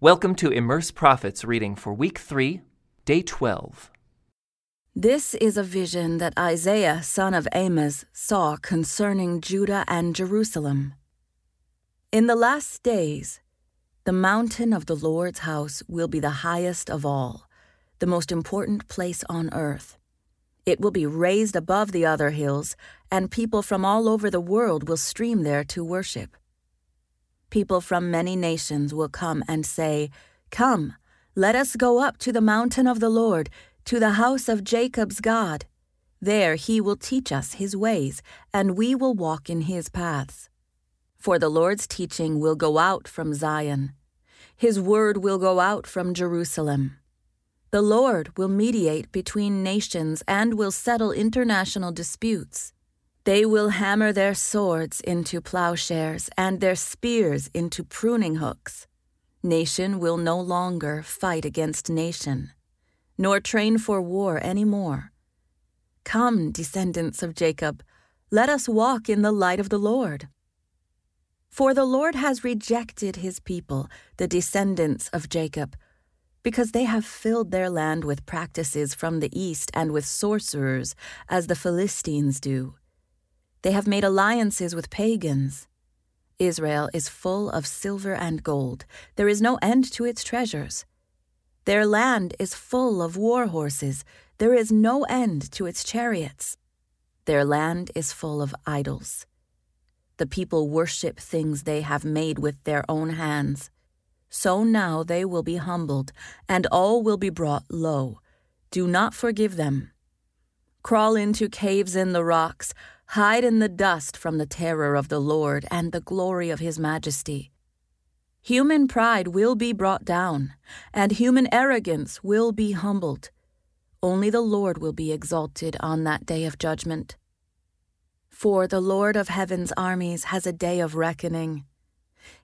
Welcome to Immerse Prophets reading for week 3, day 12. This is a vision that Isaiah, son of Amoz, saw concerning Judah and Jerusalem. In the last days, the mountain of the Lord's house will be the highest of all, the most important place on earth. It will be raised above the other hills, and people from all over the world will stream there to worship. People from many nations will come and say, Come, let us go up to the mountain of the Lord, to the house of Jacob's God. There he will teach us his ways, and we will walk in his paths. For the Lord's teaching will go out from Zion, his word will go out from Jerusalem. The Lord will mediate between nations and will settle international disputes. They will hammer their swords into plowshares and their spears into pruning hooks. Nation will no longer fight against nation, nor train for war any more. Come, descendants of Jacob, let us walk in the light of the Lord. For the Lord has rejected his people, the descendants of Jacob, because they have filled their land with practices from the east and with sorcerers, as the Philistines do. They have made alliances with pagans. Israel is full of silver and gold. There is no end to its treasures. Their land is full of war horses. There is no end to its chariots. Their land is full of idols. The people worship things they have made with their own hands. So now they will be humbled, and all will be brought low. Do not forgive them. Crawl into caves in the rocks Hide in the dust from the terror of the Lord and the glory of his majesty. Human pride will be brought down, and human arrogance will be humbled. Only the Lord will be exalted on that day of judgment. For the Lord of heaven's armies has a day of reckoning.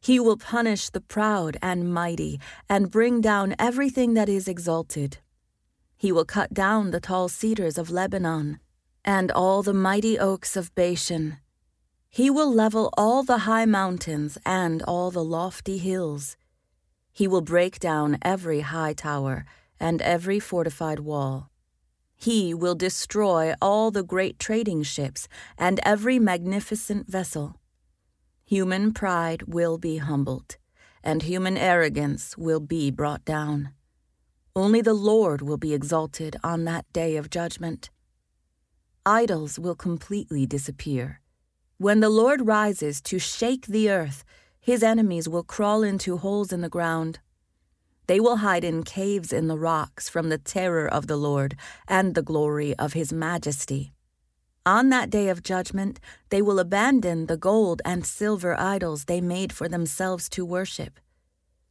He will punish the proud and mighty, and bring down everything that is exalted. He will cut down the tall cedars of Lebanon and all the mighty oaks of Bashan. He will level all the high mountains and all the lofty hills. He will break down every high tower and every fortified wall. He will destroy all the great trading ships and every magnificent vessel. Human pride will be humbled, and human arrogance will be brought down. Only the Lord will be exalted on that day of judgment idols will completely disappear. When the Lord rises to shake the earth, his enemies will crawl into holes in the ground. They will hide in caves in the rocks from the terror of the Lord and the glory of his majesty. On that day of judgment, they will abandon the gold and silver idols they made for themselves to worship.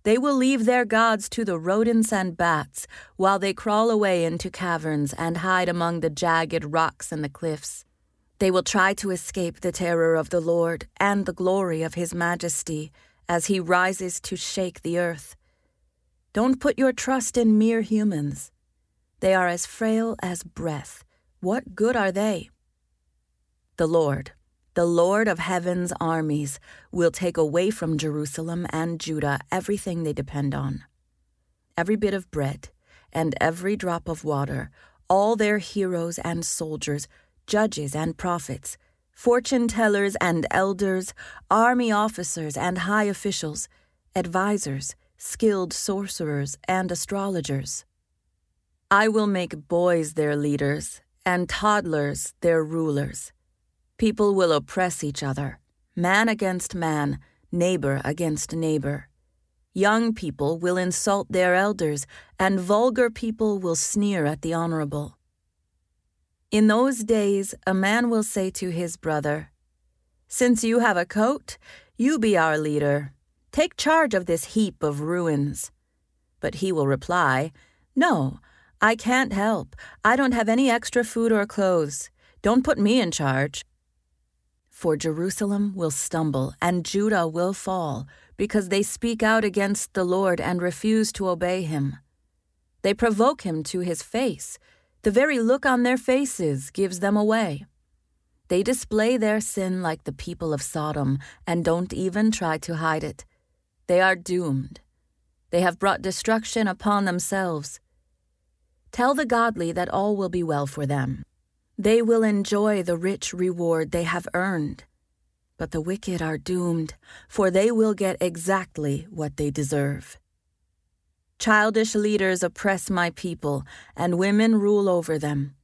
They will leave their gods to the rodents and bats, while they crawl away into caverns and hide among the jagged rocks and the cliffs. They will try to escape the terror of the Lord and the glory of his majesty as he rises to shake the earth. Don't put your trust in mere humans. They are as frail as breath. What good are they? The Lord, the Lord of heaven's armies will take away from Jerusalem and Judah everything they depend on every bit of bread and every drop of water, all their heroes and soldiers, judges and prophets, fortune tellers and elders, army officers and high officials, advisers, skilled sorcerers, and astrologers. I will make boys their leaders and toddlers their rulers. People will oppress each other, man against man, neighbor against neighbor. Young people will insult their elders, and vulgar people will sneer at the honorable. In those days, a man will say to his brother, Since you have a coat, you be our leader. Take charge of this heap of ruins. But he will reply, No, I can't help. I don't have any extra food or clothes. Don't put me in charge. For Jerusalem will stumble and Judah will fall, because they speak out against the Lord and refuse to obey him. They provoke him to his face. The very look on their faces gives them away. They display their sin like the people of Sodom and don't even try to hide it. They are doomed. They have brought destruction upon themselves. Tell the godly that all will be well for them. They will enjoy the rich reward they have earned. But the wicked are doomed, for they will get exactly what they deserve. Childish leaders oppress my people, and women rule over them.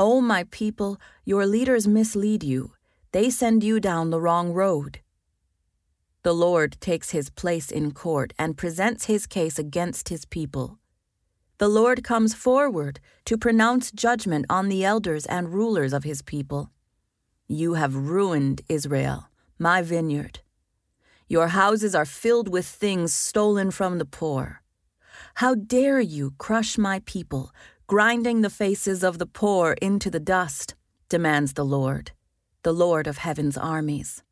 O my people, your leaders mislead you. They send you down the wrong road. The Lord takes his place in court and presents his case against his people. The Lord comes forward to pronounce judgment on the elders and rulers of his people. You have ruined Israel, my vineyard. Your houses are filled with things stolen from the poor. How dare you crush my people, grinding the faces of the poor into the dust, demands the Lord, the Lord of heaven's armies.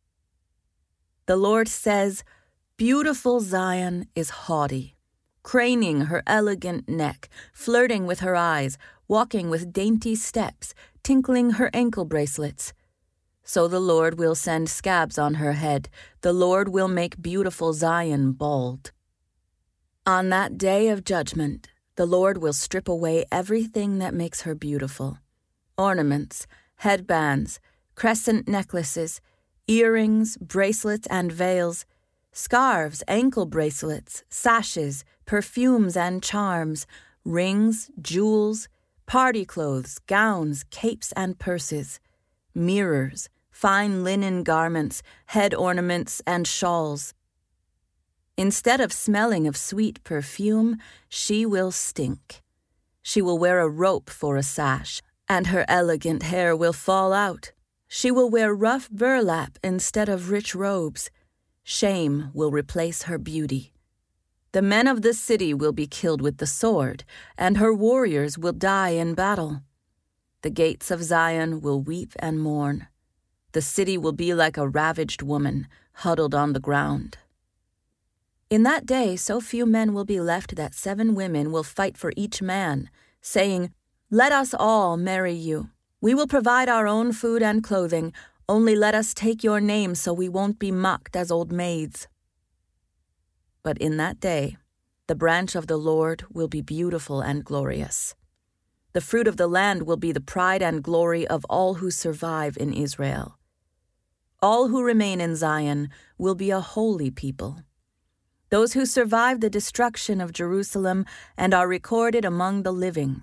The Lord says, Beautiful Zion is haughty craning her elegant neck, flirting with her eyes, walking with dainty steps, tinkling her ankle bracelets. So the Lord will send scabs on her head, the Lord will make beautiful Zion bald. On that day of judgment, the Lord will strip away everything that makes her beautiful ornaments, headbands, crescent necklaces, earrings, bracelets, and veils, scarves, ankle bracelets, sashes, perfumes and charms, rings, jewels, party clothes, gowns, capes and purses, mirrors, fine linen garments, head ornaments, and shawls. Instead of smelling of sweet perfume, she will stink. She will wear a rope for a sash, and her elegant hair will fall out. She will wear rough burlap instead of rich robes. Shame will replace her beauty. The men of the city will be killed with the sword, and her warriors will die in battle. The gates of Zion will weep and mourn. The city will be like a ravaged woman, huddled on the ground. In that day, so few men will be left that seven women will fight for each man, saying, Let us all marry you. We will provide our own food and clothing, only let us take your name so we won't be mocked as old maids. But in that day, the branch of the Lord will be beautiful and glorious. The fruit of the land will be the pride and glory of all who survive in Israel. All who remain in Zion will be a holy people. Those who survive the destruction of Jerusalem and are recorded among the living.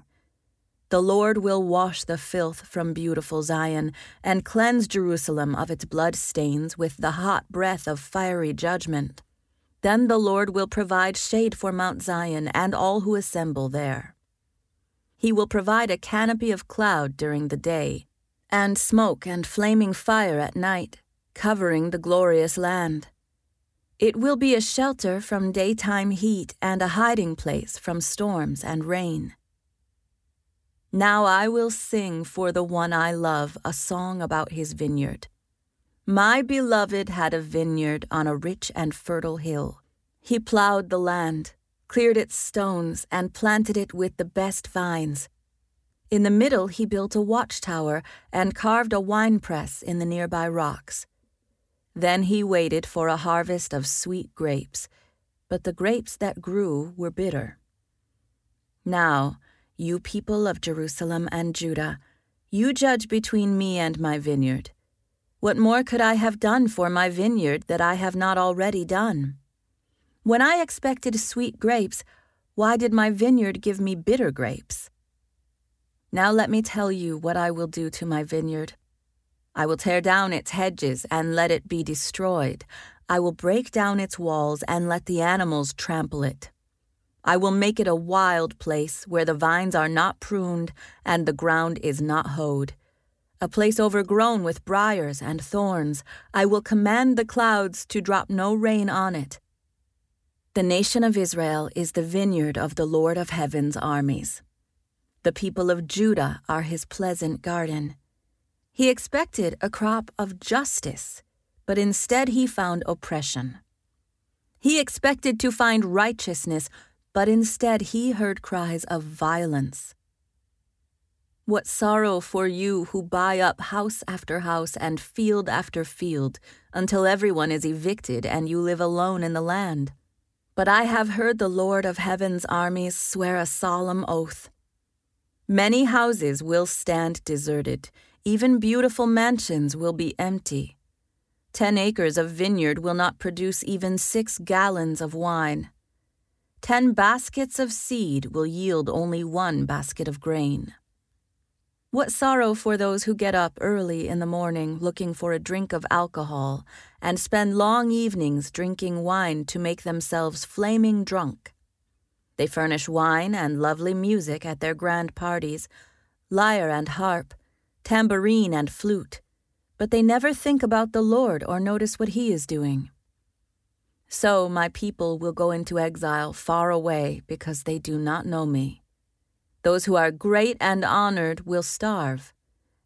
The Lord will wash the filth from beautiful Zion and cleanse Jerusalem of its blood stains with the hot breath of fiery judgment. Then the Lord will provide shade for Mount Zion and all who assemble there. He will provide a canopy of cloud during the day, and smoke and flaming fire at night, covering the glorious land. It will be a shelter from daytime heat and a hiding place from storms and rain. Now I will sing for the one I love a song about his vineyard. My beloved had a vineyard on a rich and fertile hill. He plowed the land, cleared its stones, and planted it with the best vines. In the middle, he built a watchtower and carved a winepress in the nearby rocks. Then he waited for a harvest of sweet grapes, but the grapes that grew were bitter. Now, you people of Jerusalem and Judah, you judge between me and my vineyard. What more could I have done for my vineyard that I have not already done? When I expected sweet grapes, why did my vineyard give me bitter grapes? Now let me tell you what I will do to my vineyard. I will tear down its hedges and let it be destroyed. I will break down its walls and let the animals trample it. I will make it a wild place where the vines are not pruned and the ground is not hoed a place overgrown with briars and thorns. I will command the clouds to drop no rain on it. The nation of Israel is the vineyard of the Lord of heaven's armies. The people of Judah are his pleasant garden. He expected a crop of justice, but instead he found oppression. He expected to find righteousness, but instead he heard cries of violence. What sorrow for you who buy up house after house and field after field until everyone is evicted and you live alone in the land. But I have heard the Lord of heaven's armies swear a solemn oath. Many houses will stand deserted, even beautiful mansions will be empty. Ten acres of vineyard will not produce even six gallons of wine. Ten baskets of seed will yield only one basket of grain. What sorrow for those who get up early in the morning looking for a drink of alcohol and spend long evenings drinking wine to make themselves flaming drunk. They furnish wine and lovely music at their grand parties, lyre and harp, tambourine and flute, but they never think about the Lord or notice what He is doing. So my people will go into exile far away because they do not know me. Those who are great and honored will starve,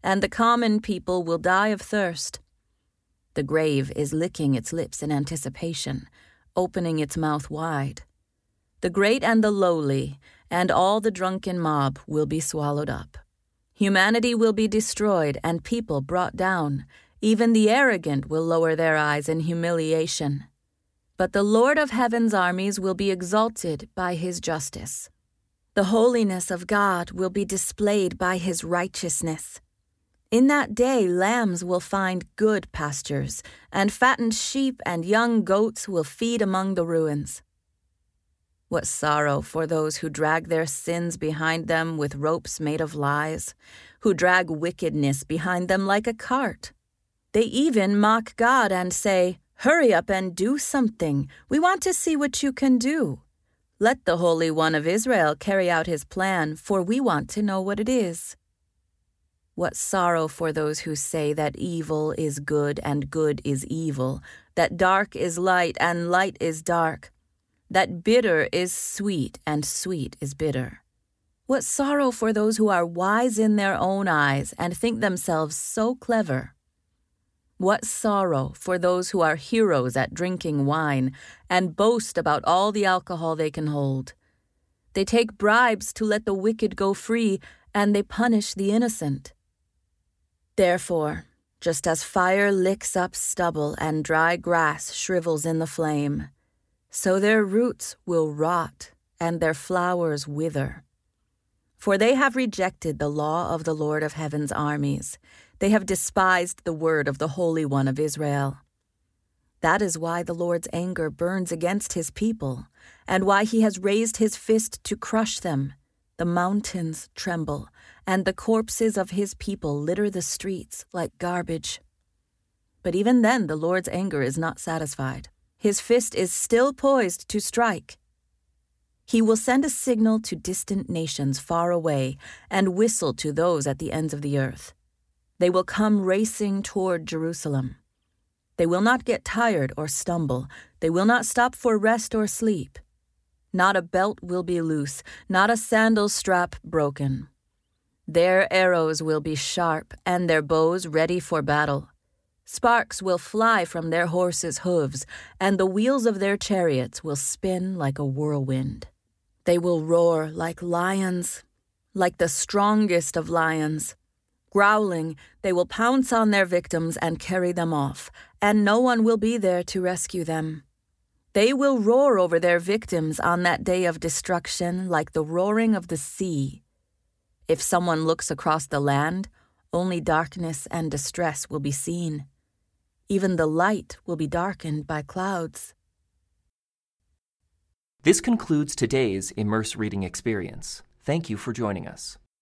and the common people will die of thirst. The grave is licking its lips in anticipation, opening its mouth wide. The great and the lowly, and all the drunken mob will be swallowed up. Humanity will be destroyed and people brought down. Even the arrogant will lower their eyes in humiliation. But the Lord of heaven's armies will be exalted by his justice. The holiness of God will be displayed by his righteousness. In that day, lambs will find good pastures, and fattened sheep and young goats will feed among the ruins. What sorrow for those who drag their sins behind them with ropes made of lies, who drag wickedness behind them like a cart. They even mock God and say, Hurry up and do something. We want to see what you can do. Let the Holy One of Israel carry out his plan, for we want to know what it is. What sorrow for those who say that evil is good and good is evil, that dark is light and light is dark, that bitter is sweet and sweet is bitter. What sorrow for those who are wise in their own eyes and think themselves so clever. What sorrow for those who are heroes at drinking wine and boast about all the alcohol they can hold. They take bribes to let the wicked go free, and they punish the innocent. Therefore, just as fire licks up stubble and dry grass shrivels in the flame, so their roots will rot and their flowers wither. For they have rejected the law of the Lord of heaven's armies they have despised the word of the Holy One of Israel. That is why the Lord's anger burns against his people, and why he has raised his fist to crush them. The mountains tremble, and the corpses of his people litter the streets like garbage. But even then, the Lord's anger is not satisfied. His fist is still poised to strike. He will send a signal to distant nations far away and whistle to those at the ends of the earth. They will come racing toward Jerusalem. They will not get tired or stumble. They will not stop for rest or sleep. Not a belt will be loose, not a sandal strap broken. Their arrows will be sharp, and their bows ready for battle. Sparks will fly from their horses' hooves, and the wheels of their chariots will spin like a whirlwind. They will roar like lions, like the strongest of lions. Growling, they will pounce on their victims and carry them off, and no one will be there to rescue them. They will roar over their victims on that day of destruction like the roaring of the sea. If someone looks across the land, only darkness and distress will be seen. Even the light will be darkened by clouds. This concludes today's Immerse Reading Experience. Thank you for joining us.